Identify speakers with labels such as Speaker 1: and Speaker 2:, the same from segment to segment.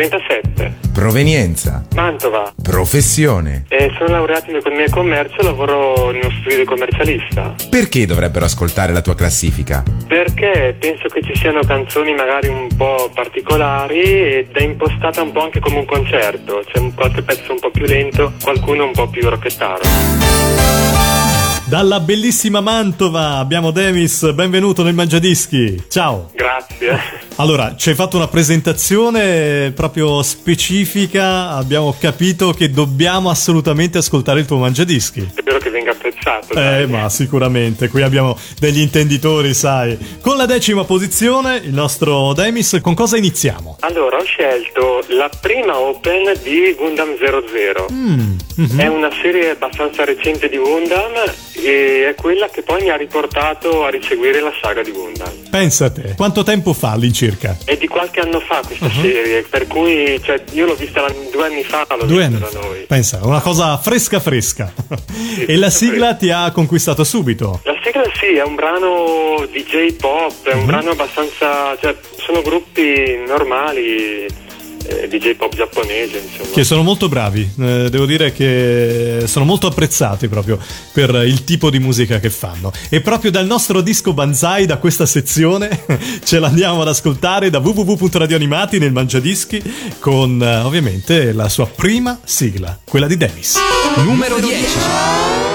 Speaker 1: 37,
Speaker 2: provenienza,
Speaker 1: Mantova.
Speaker 2: professione.
Speaker 1: E sono laureato in economia e commercio, lavoro in uno studio di commercialista.
Speaker 2: Perché dovrebbero ascoltare la tua classifica?
Speaker 1: Perché penso che ci siano canzoni magari un po' particolari ed è impostata un po' anche come un concerto. C'è un- qualche pezzo un po' più lento, qualcuno un po' più rocchettaro.
Speaker 3: Dalla bellissima Mantova abbiamo Demis, benvenuto nel Mangiadischi. Ciao.
Speaker 1: Grazie.
Speaker 3: Allora, ci hai fatto una presentazione proprio specifica, abbiamo capito che dobbiamo assolutamente ascoltare il tuo Mangiadischi.
Speaker 1: Spero che venga apprezzato.
Speaker 3: Eh,
Speaker 1: dai.
Speaker 3: ma sicuramente, qui abbiamo degli intenditori, sai. Con la decima posizione, il nostro Demis, con cosa iniziamo?
Speaker 1: Allora, ho scelto la prima Open di Gundam 00.
Speaker 3: Mm,
Speaker 1: È una serie abbastanza recente di Gundam e è quella che poi mi ha riportato a riseguire la saga di Gundam.
Speaker 3: Pensa a te, quanto tempo fa all'incirca?
Speaker 1: È di qualche anno fa questa serie, per cui cioè, io l'ho vista due anni fa, l'ho
Speaker 3: Due
Speaker 1: vista
Speaker 3: anni.
Speaker 1: da noi.
Speaker 3: Pensa, una cosa fresca fresca. e la sigla ti ha conquistato subito.
Speaker 1: La sigla sì, è un brano di J-pop, è un
Speaker 3: Mhm.
Speaker 1: brano abbastanza... cioè sono gruppi normali eh, di J-pop giapponese, insomma.
Speaker 3: Che sono molto bravi, eh, devo dire che sono molto apprezzati proprio per il tipo di musica che fanno. E proprio dal nostro disco Banzai, da questa sezione, ce l'andiamo ad ascoltare da www.radioanimati nel Mangiadischi con eh, ovviamente la sua prima sigla, quella di Dennis.
Speaker 4: Numero 10.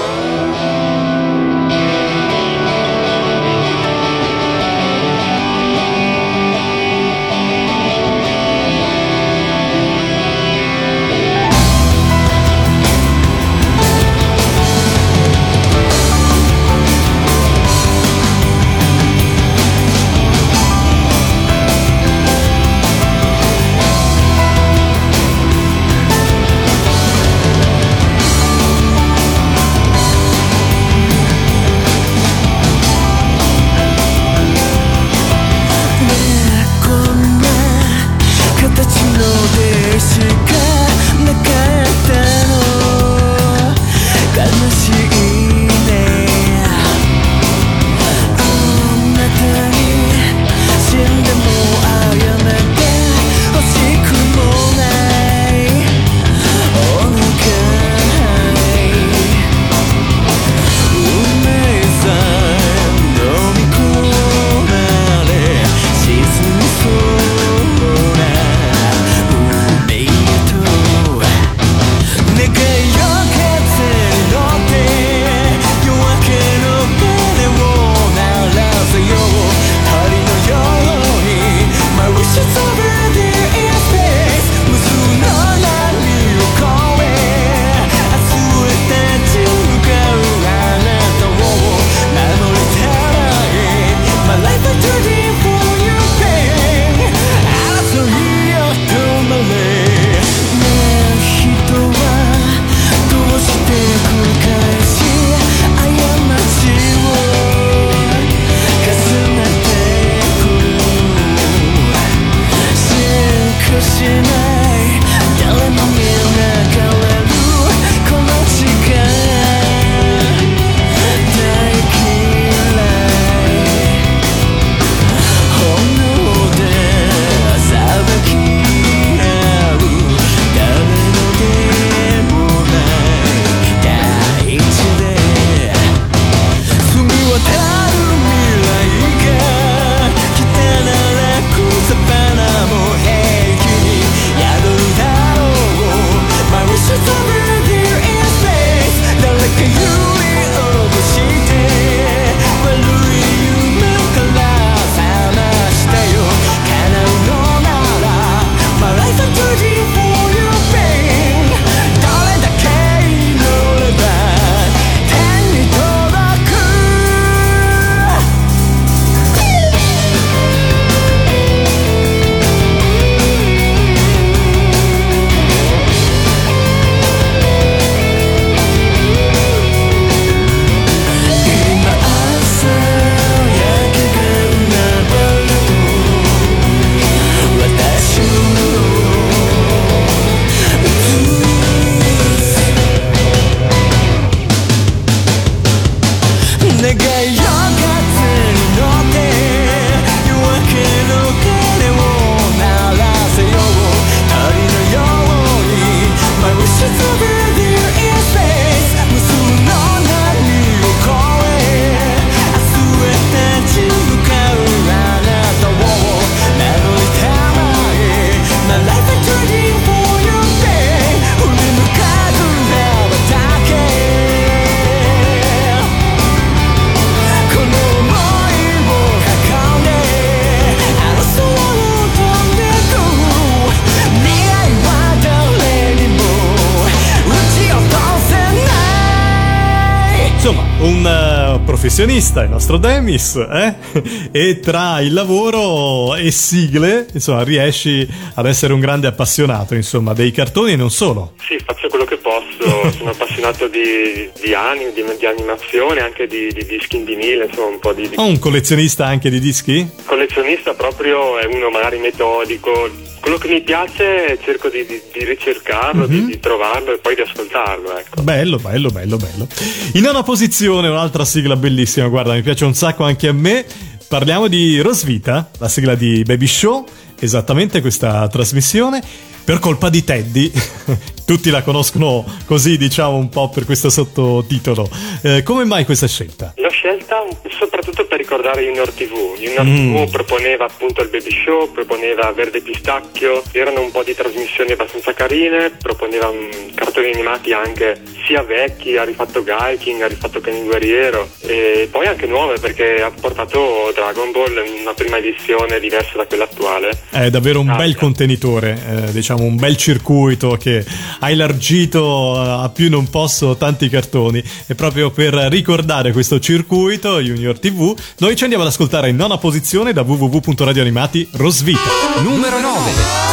Speaker 3: Professionista, il nostro Demis, eh? e tra il lavoro e sigle, insomma, riesci ad essere un grande appassionato, insomma, dei cartoni e non solo.
Speaker 1: Sì, faccio quello che posso, sono appassionato di, di anime, di, di, animazione, anche di, di, dischi in vinile, insomma, un po' di... di...
Speaker 3: Oh, un collezionista anche di dischi?
Speaker 1: Collezionista proprio è uno magari metodico, quello che mi piace cerco di, di, di ricercarlo, mm-hmm. di, di, trovarlo e poi di ascoltarlo. Ecco.
Speaker 3: Bello, bello, bello, bello. In nona posizione un'altra sigla bellissima, guarda, mi piace un sacco anche a me. Parliamo di Rosvita, la sigla di Baby Show, esattamente questa trasmissione per colpa di Teddy. Tutti la conoscono così, diciamo, un po' per questo sottotitolo. Eh, come mai questa scelta?
Speaker 1: L'ho scelta soprattutto per ricordare Junior TV. Junior mm. TV proponeva appunto il baby show, proponeva Verde Pistacchio, erano un po' di trasmissioni abbastanza carine, proponeva um, cartoni animati anche sia vecchi, ha rifatto Gaiking, ha rifatto Kenny Guerriero e poi anche nuove perché ha portato Dragon Ball in una prima edizione diversa da quella attuale.
Speaker 3: È davvero un ah, bel contenitore, eh, diciamo un bel circuito che ha elargito a più non posso tanti cartoni. E proprio per ricordare questo circuito Junior TV noi ci andiamo ad ascoltare in nona posizione da www.radioanimati Rosvita.
Speaker 4: Numero 9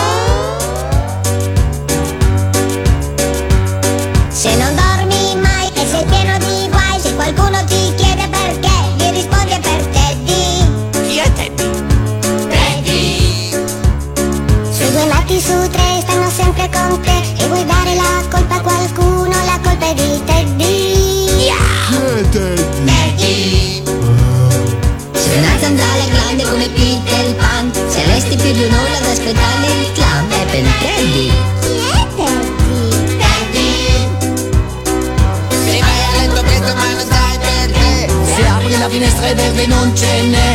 Speaker 5: e
Speaker 4: verde non ce n'è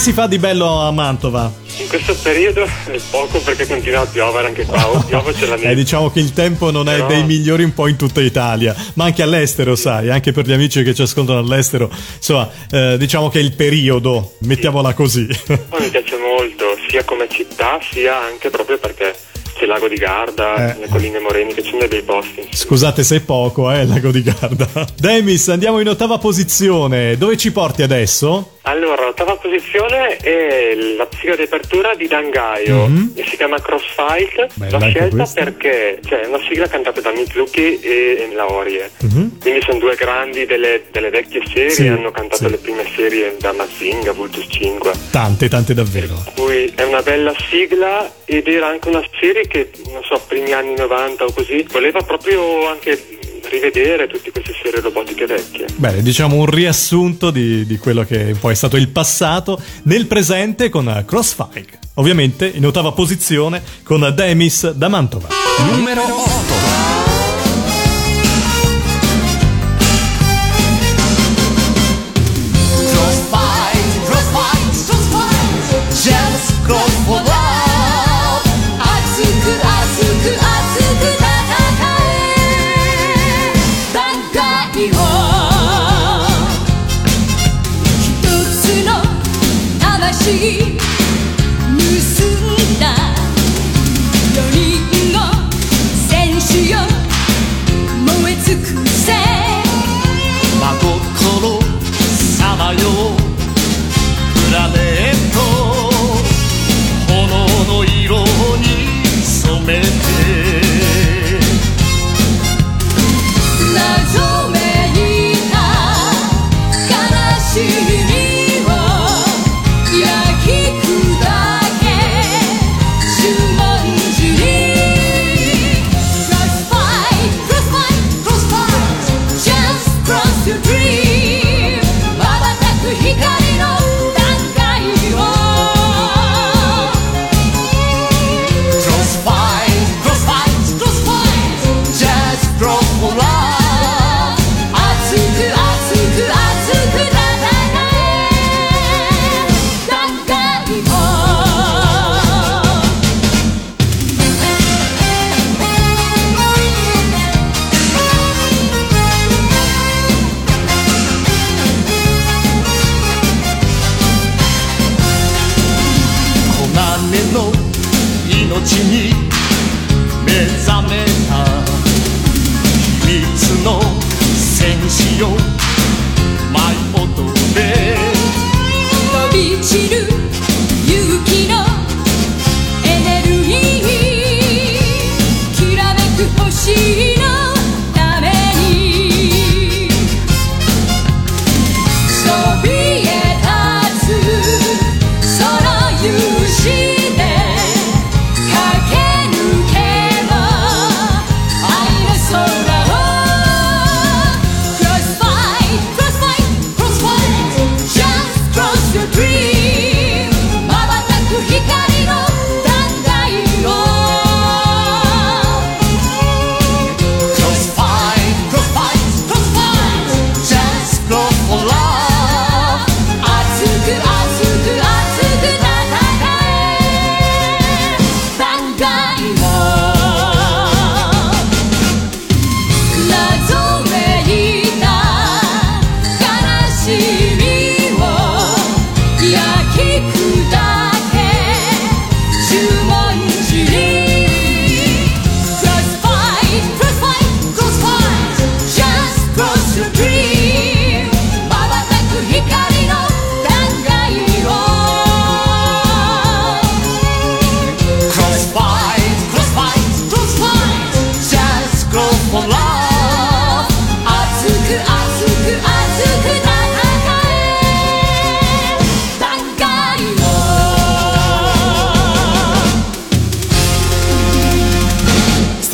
Speaker 6: si
Speaker 3: fa di bello a Mantova?
Speaker 1: In questo periodo è poco perché continua a piovere anche qua, o piove c'è la
Speaker 3: Eh,
Speaker 1: neve.
Speaker 3: diciamo che il tempo non è
Speaker 1: Però-
Speaker 3: dei migliori un po' in tutta Italia, ma anche all'estero, sai, anche per gli amici che ci ascoltano all'estero, insomma, eh, diciamo che è il periodo, mettiamola così.
Speaker 1: Mi piace molto, sia come città, sia anche proprio perché c'è Lago di Garda,
Speaker 3: Eh.
Speaker 1: le colline Moreni, che ci sono dei posti.
Speaker 3: Scusate se è poco, eh, il lago di Garda. Demis, andiamo in ottava posizione. Dove ci porti adesso?
Speaker 1: Allora, l'ottava posizione è la sigla di apertura di Dangaio e si chiama Crossfight.
Speaker 3: Bella
Speaker 1: L'ho scelta
Speaker 3: questa.
Speaker 1: perché cioè, è una sigla cantata da Mizuki e Laorie. Quindi sono due grandi delle, delle vecchie serie.
Speaker 3: Sì,
Speaker 1: hanno cantato
Speaker 3: sì.
Speaker 1: le prime serie da Mazinga, Vultus 5.
Speaker 3: Tante, tante davvero.
Speaker 1: Cui è una bella sigla ed era anche una serie che, non so, primi anni 90 o così, voleva proprio anche rivedere tutte queste serie robotiche vecchie.
Speaker 3: Bene, diciamo un riassunto di, di quello che poi è stato il passato nel presente con Crossfire. Ovviamente in ottava posizione con Demis da Mantova.
Speaker 7: Numero 8.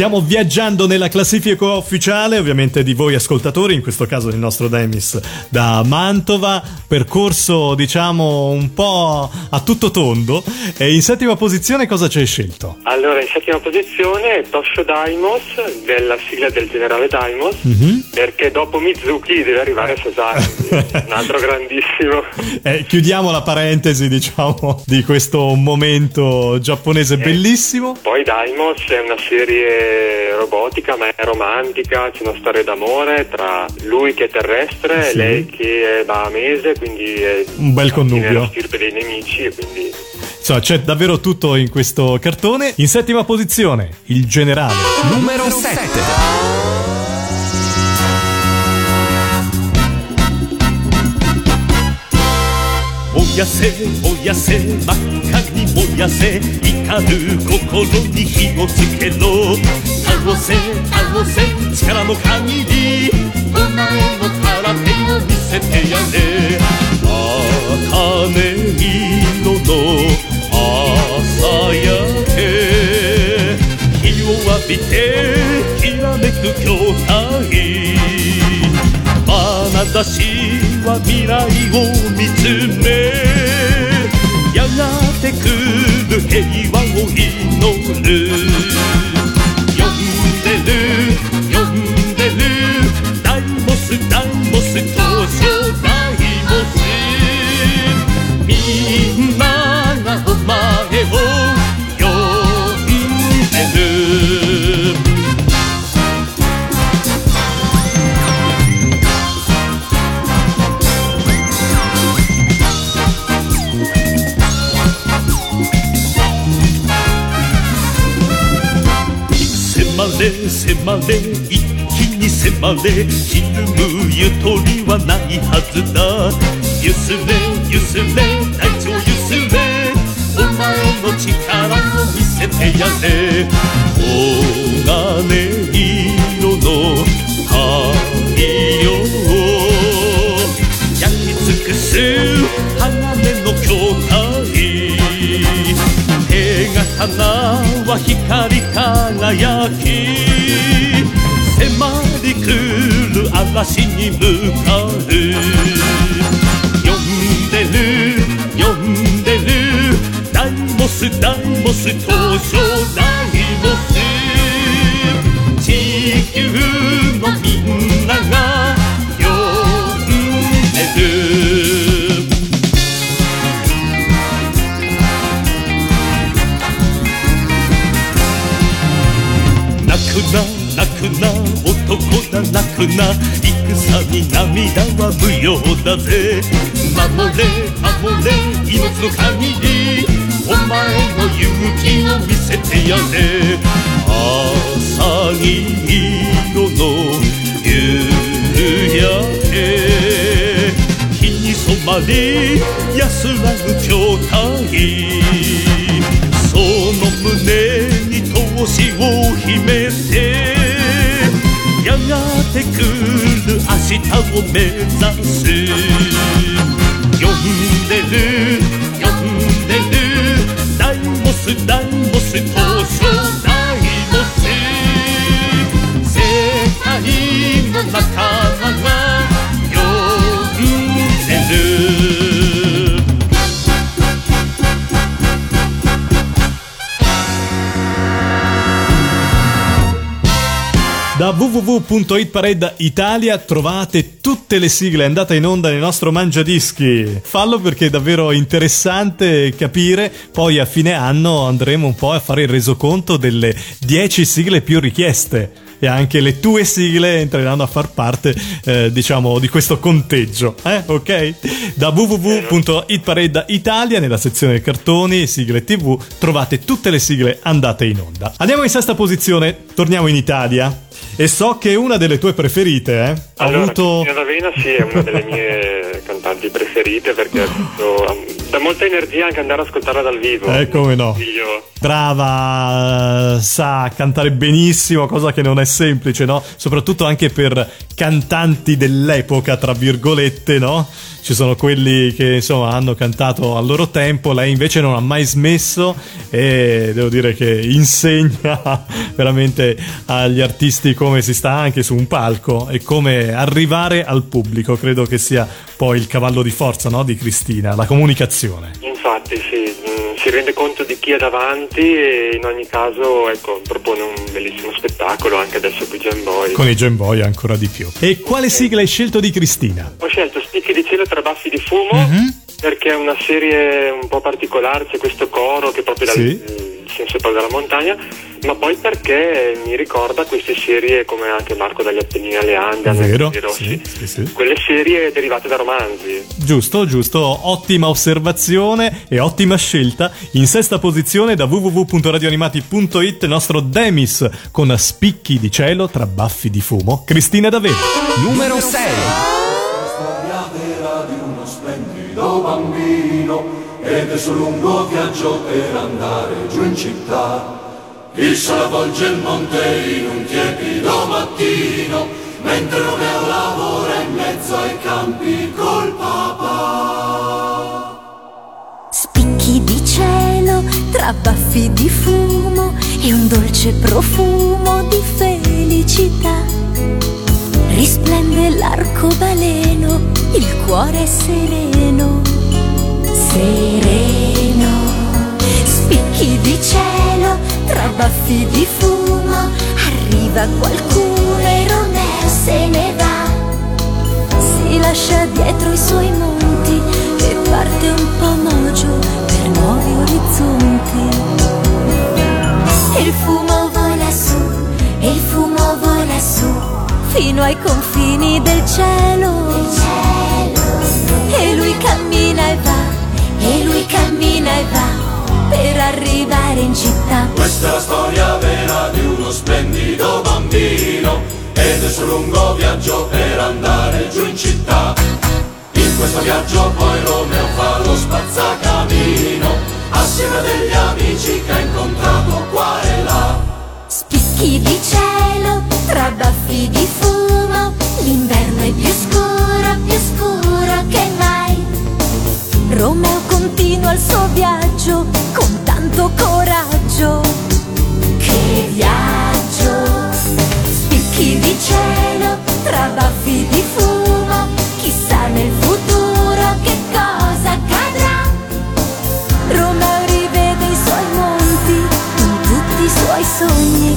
Speaker 3: Stiamo viaggiando nella classifica ufficiale, ovviamente di voi ascoltatori, in questo caso del nostro Demis da Mantova, percorso diciamo un po' a tutto tondo. E in settima posizione cosa ci hai scelto?
Speaker 1: Allora, in settima posizione Tosho Daimos, della sigla del generale Daimos,
Speaker 3: Mhm.
Speaker 1: perché dopo Mizuki deve arrivare Sasaki, un altro grandissimo.
Speaker 3: Eh, chiudiamo la parentesi, diciamo, di questo momento giapponese bellissimo.
Speaker 1: Poi Daimos è una serie robotica ma è romantica, c'è una storia d'amore tra lui che è terrestre e
Speaker 3: Sì.
Speaker 1: lei che è bahamese, quindi è
Speaker 3: Un bel
Speaker 1: fine
Speaker 3: connubio.
Speaker 1: stirpe dei nemici e quindi
Speaker 3: Insomma, c'è davvero tutto in questo cartone. In settima posizione, il generale.
Speaker 4: Numero 7.
Speaker 8: やせ燃やせ真っ赤に燃やせ怒る心に火をつけろ。倒せ倒せ力の限りお前の空手を見せてやれ。茜色の朝焼け。日を浴びてきらめく筐体眼差しは未来を見つめやがて来る平和を祈る。呼んでる呼んでるダイモスダ迫れ一気に迫れひるむゆとりはないはずだ。ゆすれゆすれ大地をゆすれお前の力を見せてやれ。黄金色の太陽焼き尽くす鋼の筐体手刀は光輝き。来る嵐に向かう呼んでる呼んでる。ダイモスダイモス東証ダイモス地球のみんなが呼んでる。泣くな泣くな。男だ泣くな戦に涙は無用だぜ。守れ守れ命の限りお前の勇気を見せてやれ。朝に色の夕焼け。日に染まり安らぐ筐体その胸に闘志を秘めて。やがて来る明日を目指す。呼んでる。
Speaker 3: Da www.hitparade Italia trovate tutte le sigle andate in onda nel nostro Mangiadischi. Fallo perché è davvero interessante capire. Poi a fine anno andremo un po' a fare il resoconto delle 10 sigle più richieste. E anche le tue sigle entreranno a far parte, eh, diciamo, di questo conteggio. Eh? Ok? Da www.hitparade Italia, nella sezione cartoni, sigle TV, trovate tutte le sigle andate in onda. Andiamo in sesta posizione, torniamo in Italia. E so che è una delle tue preferite, eh? Ha
Speaker 1: Allora,
Speaker 3: avuto.
Speaker 1: Cristina D'Avena sì, è una delle mie cantanti preferite perché ha avuto- dà molta energia anche andare ad ascoltarla dal vivo.
Speaker 3: Eh, come no.
Speaker 1: Io
Speaker 3: Brava, sa cantare benissimo, cosa che non è semplice, no? Soprattutto anche per cantanti dell'epoca, tra virgolette, no? Ci sono quelli che insomma hanno cantato al loro tempo, lei invece non ha mai smesso e devo dire che insegna veramente agli artisti come si sta anche su un palco e come arrivare al pubblico. Credo che sia poi il cavallo di forza, no? Di Cristina, la comunicazione.
Speaker 1: infatti sì, si rende conto di chi è davanti e in ogni caso ecco, propone un bellissimo spettacolo anche adesso qui Jam Boy.
Speaker 3: Con i Game Boy ancora di più. E quale sigla hai scelto di Cristina?
Speaker 1: Ho scelto Spicchi di cielo tra baffi di fumo
Speaker 3: Mhm.
Speaker 1: perché è una serie un po' particolare, c'è questo coro che proprio
Speaker 3: Sì.
Speaker 1: il senso proprio della montagna ma poi perché mi ricorda queste serie come anche Marco dagli Appennini alle Ande,
Speaker 3: Vero?
Speaker 1: Rossi,
Speaker 3: Sì, sì, sì.
Speaker 1: quelle serie derivate da romanzi.
Speaker 3: Giusto, giusto, ottima osservazione e ottima scelta. In sesta posizione da www.radioanimati.it il nostro Demis con spicchi di cielo tra baffi di fumo. Cristina Davvero.
Speaker 4: Numero 6.
Speaker 8: storia vera di uno splendido bambino è sul lungo viaggio per andare giù in città. Il sole avvolge il monte in un tiepido mattino, mentre Romeo lavora in mezzo ai campi col papà.
Speaker 7: Spicchi di cielo tra baffi di fumo e un dolce profumo di felicità. Risplende l'arcobaleno, il cuore è sereno, sereno. Spicchi di cielo tra baffi di fumo, arriva qualcuno e Romeo se ne va. Si lascia dietro i suoi monti e parte un po' mogio per nuovi orizzonti. E il fumo vola su, e il fumo vola su, fino ai confini del cielo. E lui cammina e va, e lui cammina e va, per arrivare in città.
Speaker 8: Questa è la storia vera di uno splendido bambino ed è sul lungo viaggio per andare giù in città. In questo viaggio poi Romeo fa lo spazzacamino assieme a degli amici che ha incontrato qua e là.
Speaker 7: Spicchi di cielo tra baffi di fumo, l'inverno è più scuro, più scuro che mai. Romeo continua il suo viaggio con tanto coraggio. Che viaggio! Spicchi di cielo tra baffi di fumo, chissà nel futuro che cosa accadrà. Romeo rivede i suoi monti in tutti i suoi sogni,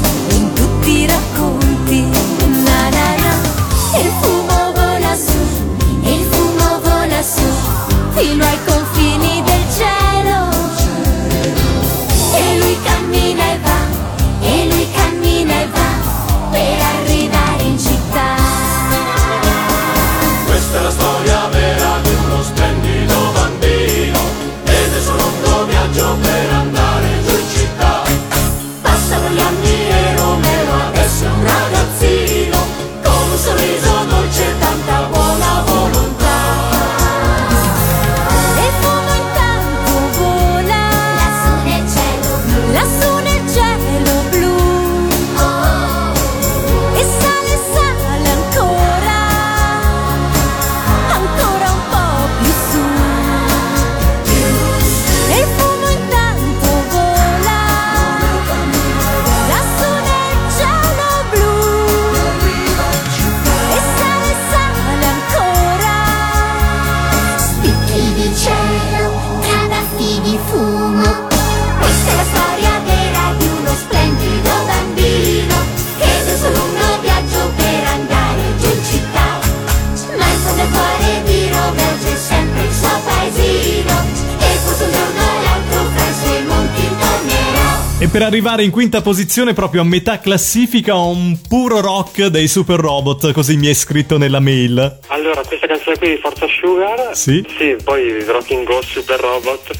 Speaker 7: arrivare in
Speaker 3: quinta posizione, proprio a metà classifica, un puro rock dei Super Robot, così mi è scritto nella mail.
Speaker 1: Allora, questa canzone qui di Forza Sugar,
Speaker 3: Sì.
Speaker 1: sì, poi Rocking Ghost Super Robot,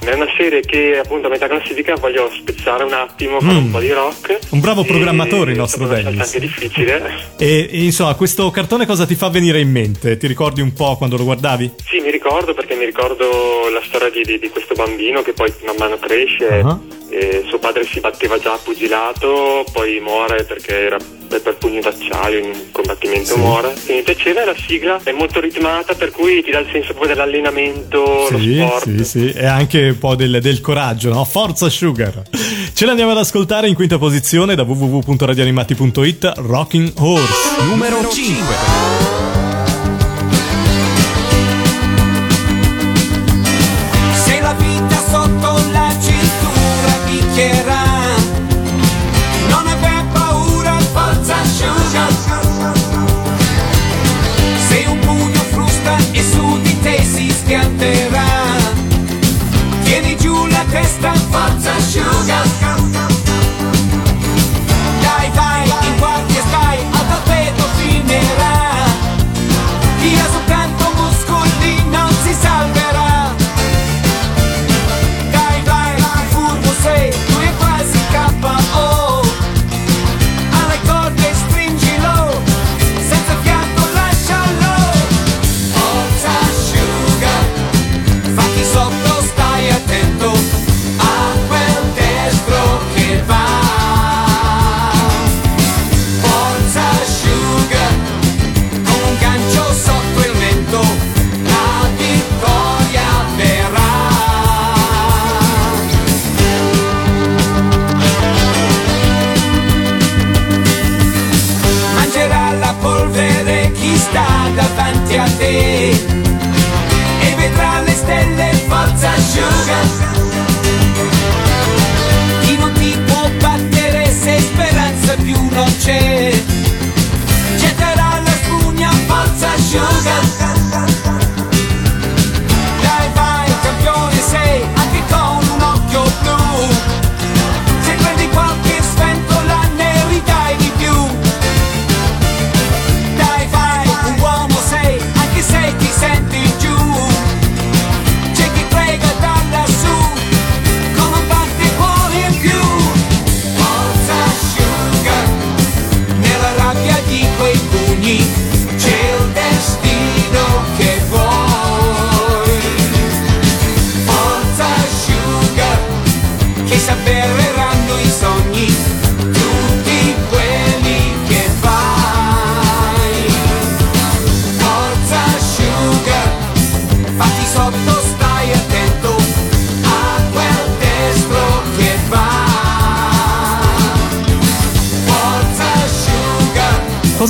Speaker 1: è una serie che appunto a metà classifica voglio spezzare un attimo, fare un po' di rock.
Speaker 3: Mm. Un bravo programmatore il
Speaker 1: è
Speaker 3: nostro Dennis.
Speaker 1: scelta anche difficile.
Speaker 3: E, e, insomma, questo cartone cosa ti fa venire in mente? Ti ricordi un po' quando lo guardavi?
Speaker 1: Sì, mi ricordo perché mi ricordo la storia di, di- di questo bambino che poi man mano cresce. E suo padre si batteva già a pugilato, poi muore perché era per, per pugno d'acciaio in un combattimento muore. E mi piaceva la sigla, è molto ritmata per cui ti dà il senso proprio dell'allenamento,
Speaker 3: Sì,
Speaker 1: lo sport.
Speaker 3: sì, sì, e anche un po' del, del coraggio, no? Forza Sugar! Ce l'andiamo ad ascoltare in quinta posizione da www.radioanimati.it Rocking Horse.
Speaker 4: Numero 5.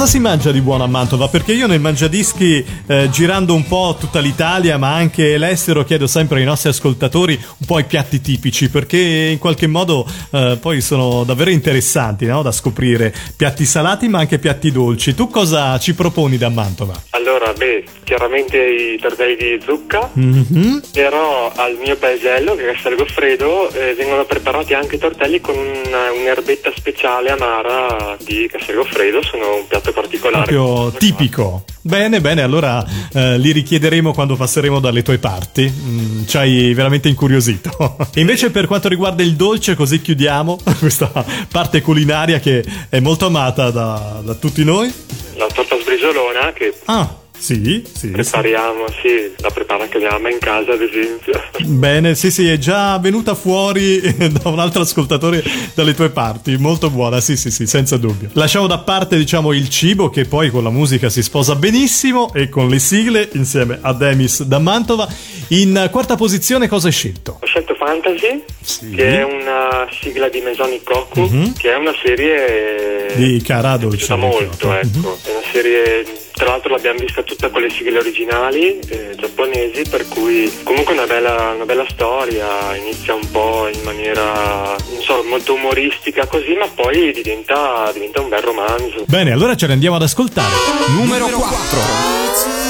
Speaker 3: Cosa si mangia di buono a Mantova? Perché io nel Mangiadischi, eh, girando un po' tutta l'Italia, ma anche l'estero, chiedo sempre ai nostri ascoltatori un po' i piatti tipici, perché in qualche modo eh, poi sono davvero interessanti no? da scoprire. Piatti salati, ma anche piatti dolci. Tu cosa ci proponi da Mantova?
Speaker 1: Allora, beh, chiaramente i tortelli di zucca,
Speaker 3: Mhm.
Speaker 1: però al mio paesello, che è Castel Goffredo, eh, vengono preparati anche i tortelli con una- un'erbetta speciale amara di Castel Goffredo, sono un piatto particolare.
Speaker 3: Proprio tipico. Bene, bene, allora eh, li richiederemo quando passeremo dalle tue parti. Mm, ci hai veramente incuriosito. Invece per quanto riguarda il dolce, così chiudiamo questa parte culinaria che è molto amata da, da tutti noi.
Speaker 1: La torta sbrigiolona che
Speaker 3: Ah, sì, sì.
Speaker 1: prepariamo, sì, la prepara anche mia mamma in casa ad esempio.
Speaker 3: Bene, sì, sì, è già venuta fuori da un altro ascoltatore dalle tue parti. Molto buona, sì, sì, sì, senza dubbio. Lasciamo da parte, diciamo, il cibo che poi con la musica si sposa benissimo e con le sigle insieme a Demis da Mantova. In quarta posizione cosa hai scelto?
Speaker 1: Ho scelto Fantasy,
Speaker 3: Sì.
Speaker 1: che è una sigla di Mesoni Koku,
Speaker 3: Mhm.
Speaker 1: che è una serie
Speaker 3: Di Cara
Speaker 1: mi piaciuta molto, ecco. È una serie, tra l'altro l'abbiamo vista tutta con le sigle originali eh, giapponesi, per cui comunque una bella, una bella storia, inizia un po' in maniera so, molto umoristica così, ma poi diventa, diventa, un bel romanzo.
Speaker 3: Bene, allora ce ne andiamo ad ascoltare.
Speaker 4: Numero 4.
Speaker 9: 4.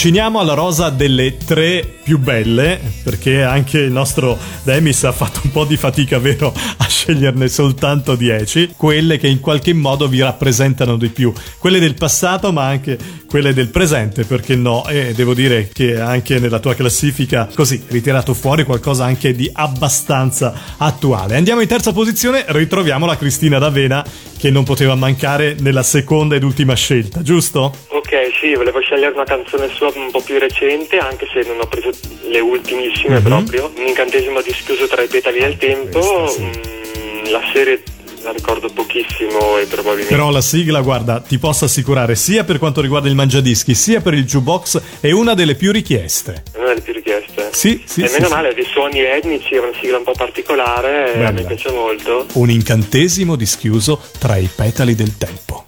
Speaker 3: Avviciniamo alla rosa delle tre più belle, perché anche il nostro Demis ha fatto un po' di fatica, vero, a sceglierne soltanto 10, quelle che in qualche modo vi rappresentano di più, quelle del passato ma anche quelle del presente, perché no? E devo dire che anche nella tua classifica, così, ritirato fuori qualcosa anche di abbastanza attuale. Andiamo in terza posizione, ritroviamo la Cristina D'Avena, che non poteva mancare nella seconda ed ultima scelta, giusto?
Speaker 1: Ok, sì, volevo scegliere una canzone sua un po' più recente, anche se non ho preso le ultimissime
Speaker 3: Mhm.
Speaker 1: proprio. Un incantesimo dischiuso tra i petali del tempo. Mm, la serie la ricordo pochissimo e probabilmente.
Speaker 3: Però la sigla, guarda, ti posso assicurare, sia per quanto riguarda il mangiadischi, sia per il jukebox, è una delle più richieste.
Speaker 1: è una delle più richieste.
Speaker 3: Sì, sì,
Speaker 1: e
Speaker 3: sì,
Speaker 1: meno
Speaker 3: sì.
Speaker 1: male, ha dei suoni etnici, è una sigla un po' particolare, e a me piace molto.
Speaker 3: Un incantesimo dischiuso tra i petali del tempo.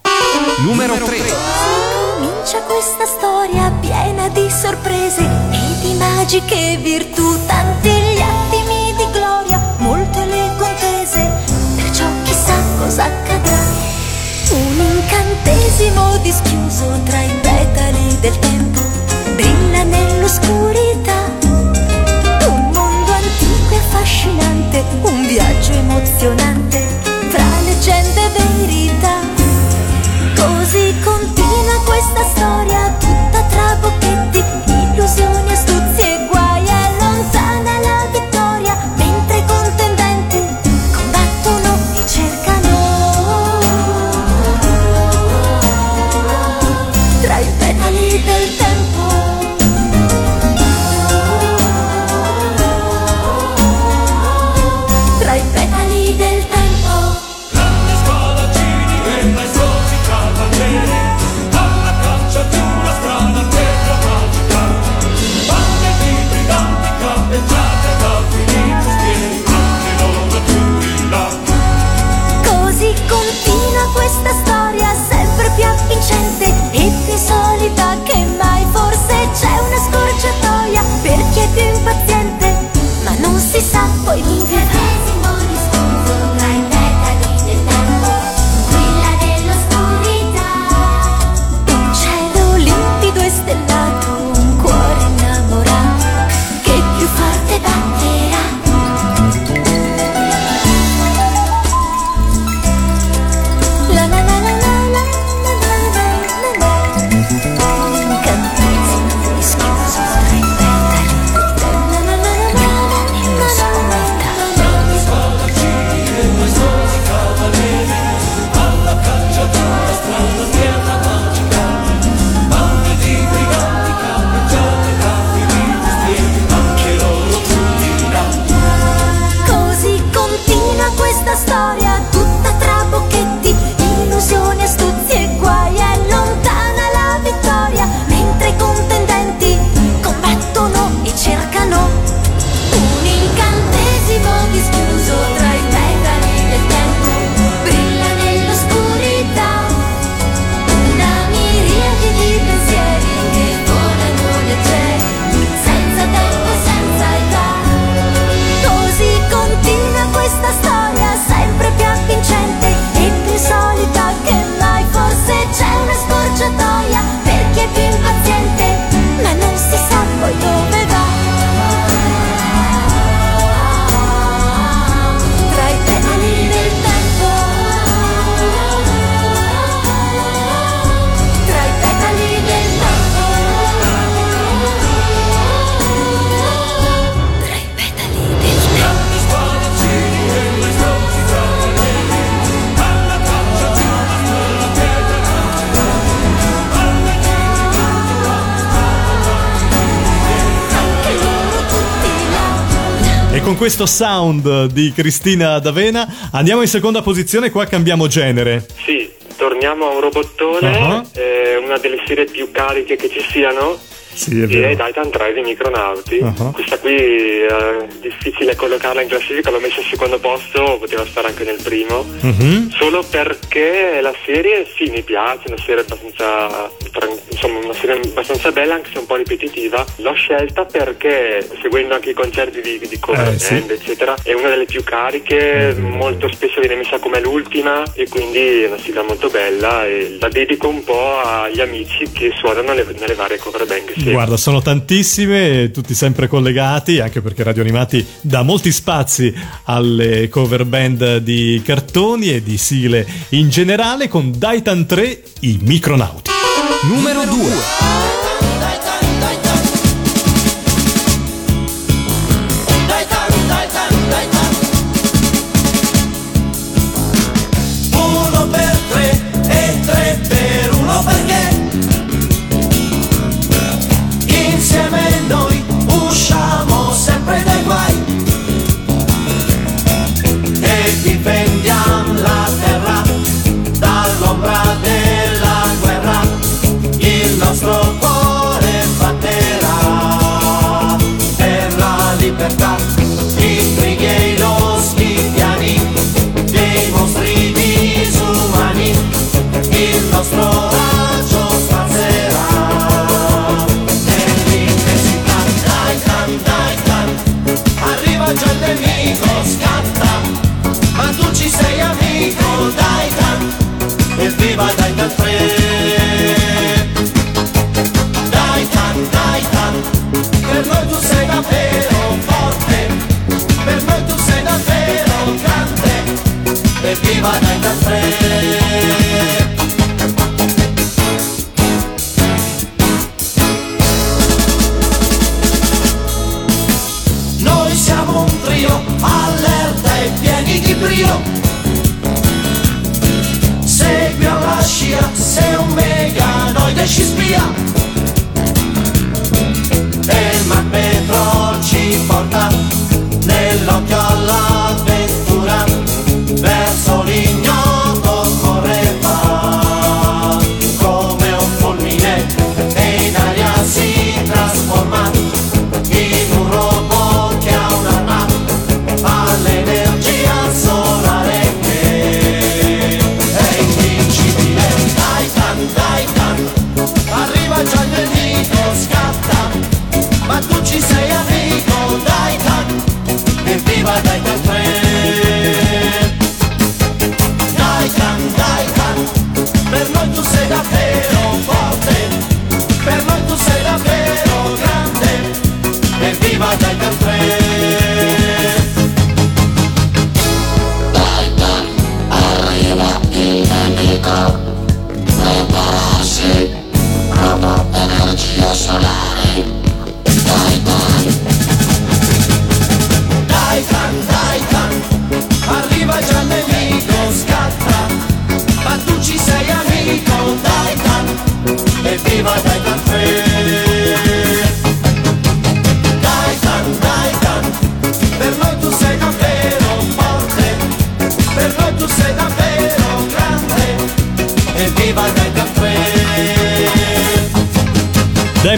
Speaker 4: Numero 3.
Speaker 7: Comincia questa magiche virtù, tanti gli attimi di gloria, molte le contese, perciò chissà cosa accadrà. Un incantesimo dischiuso tra i petali del tempo, brilla nell'oscurità. Un mondo antico e affascinante, un viaggio emozionante, fra leggende e verità. Così continua questa storia
Speaker 3: questo sound di Cristina D'Avena andiamo in seconda posizione, qua cambiamo genere.
Speaker 1: Sì, torniamo a un robottone,
Speaker 3: Ah.
Speaker 1: eh, una delle serie più cariche che ci siano.
Speaker 3: Sì, è
Speaker 1: E
Speaker 3: vero.
Speaker 1: Titan 3 dei Micronauti.
Speaker 3: Ah.
Speaker 1: Questa qui è difficile collocarla in classifica, l'ho messa al secondo posto, poteva stare anche nel primo.
Speaker 3: Mhm.
Speaker 1: Solo perché la serie sì mi piace, una serie abbastanza insomma una serie abbastanza bella, anche se un po' ripetitiva. L'ho scelta perché seguendo anche i concerti di, di cover
Speaker 3: Eh, sì.
Speaker 1: band, eccetera, è una delle più cariche, molto spesso viene messa come l'ultima e quindi è una sigla molto bella e la dedico un po' agli amici che suonano le- nelle varie cover band Sì.
Speaker 3: Guarda, sono tantissime, tutti sempre collegati, anche perché Radio Animati dà molti spazi alle cover band di cartoni e di sigle in generale, con Daitan 3, i Micronauti.
Speaker 4: Numero 2.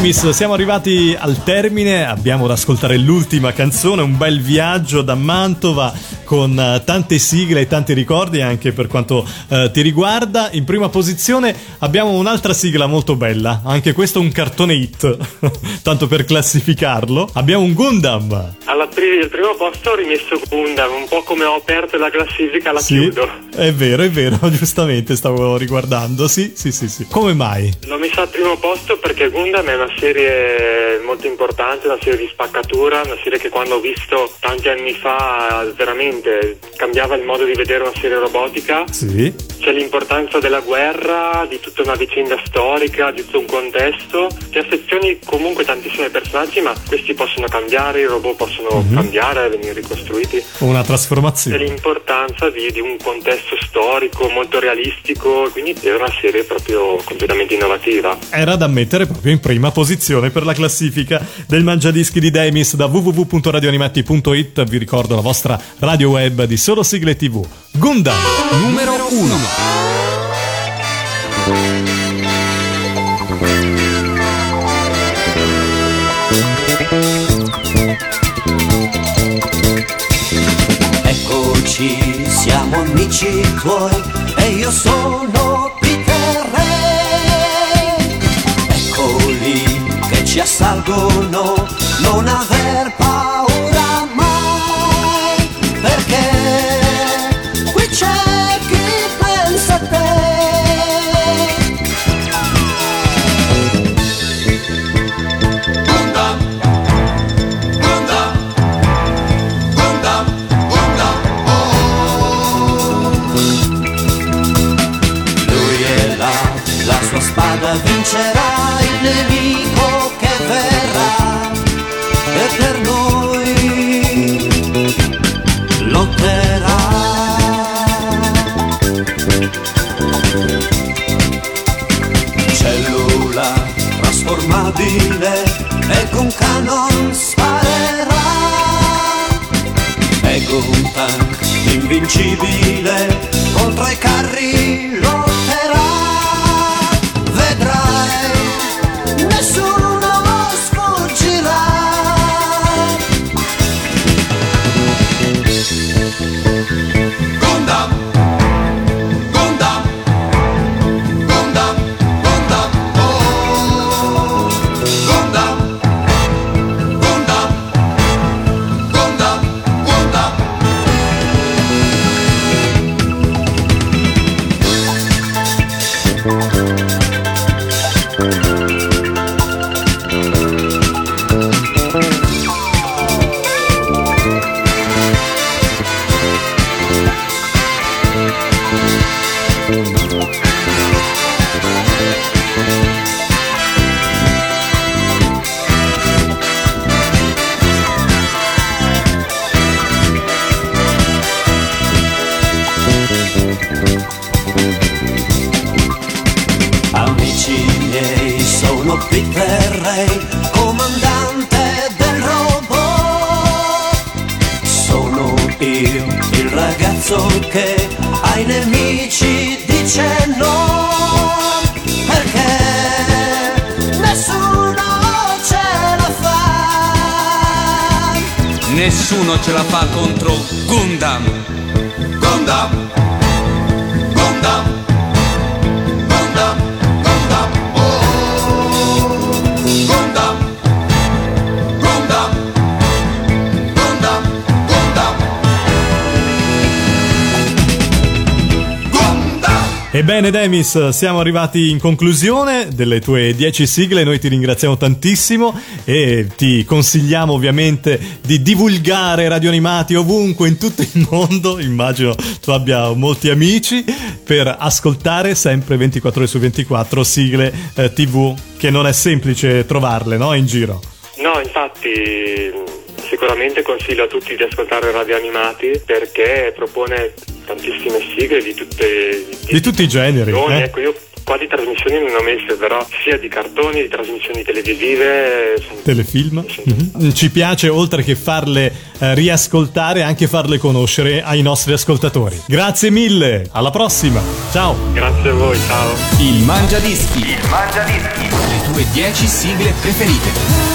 Speaker 3: Demis, siamo arrivati al termine, abbiamo da ascoltare l'ultima canzone, un bel viaggio da Mantova con eh, tante sigle e tanti ricordi anche per quanto eh, ti riguarda. In prima posizione abbiamo un'altra sigla molto bella, anche questo è un cartone hit, tanto per classificarlo. Abbiamo un Gundam.
Speaker 1: Alla pri- al primo posto ho rimesso Gundam, un po' come ho aperto la classifica la
Speaker 3: Sì,
Speaker 1: chiudo.
Speaker 3: è vero, è vero, giustamente stavo riguardando. Sì, sì, sì, sì. Come mai?
Speaker 1: L'ho messa al primo posto perché Gundam è una serie molto importante, una serie di spaccatura, una serie che quando ho visto tanti anni fa veramente cambiava il modo di vedere una serie robotica.
Speaker 3: Sì.
Speaker 1: C'è l'importanza della guerra, di tutta una vicenda storica, di tutto un contesto. Ti affezioni comunque tantissimi personaggi, ma questi possono cambiare, i robot possono cambiare, venire ricostruiti.
Speaker 3: Una
Speaker 1: C'è
Speaker 3: trasformazione.
Speaker 1: l'importanza di, di un contesto storico molto realistico, quindi è una serie proprio completamente innovativa.
Speaker 3: Era da mettere proprio in prima posizione per la classifica del Mangiadischi di Demis da www.radioanimati.it. Vi ricordo la vostra radio web di solo sigle tv. Gundam!
Speaker 4: Numero 1.
Speaker 9: Eccoci, siamo amici tuoi e io sono Peter Re. Eccoli che ci assalgono, non aver paura nemico che verrà e per noi lotterà. Cellula
Speaker 4: trasformabile e con canon sparerà. Ego un tank invincibile contro i carri Gundam,
Speaker 3: Ebbene Demis, siamo arrivati in conclusione delle tue 10 sigle, noi ti ringraziamo tantissimo e ti consigliamo ovviamente di divulgare Radio Animati ovunque in tutto il mondo, immagino tu abbia molti amici, per ascoltare sempre 24 ore su 24 sigle eh, tv che non è semplice trovarle no? in giro.
Speaker 1: No, infatti sicuramente consiglio a tutti di ascoltare Radio Animati perché propone tantissime sigle di tutte
Speaker 3: Di tutti i generi. eh.
Speaker 1: Ecco, io qua di trasmissioni non ho messe, però sia di cartoni, di trasmissioni televisive.
Speaker 3: Telefilm. Mhm. Ci piace oltre che farle eh, riascoltare anche farle conoscere ai nostri ascoltatori. Grazie mille, alla prossima. Ciao.
Speaker 1: Grazie a voi, ciao.
Speaker 10: Il Mangia Dischi. Il Mangia Dischi. Le tue 10 sigle preferite.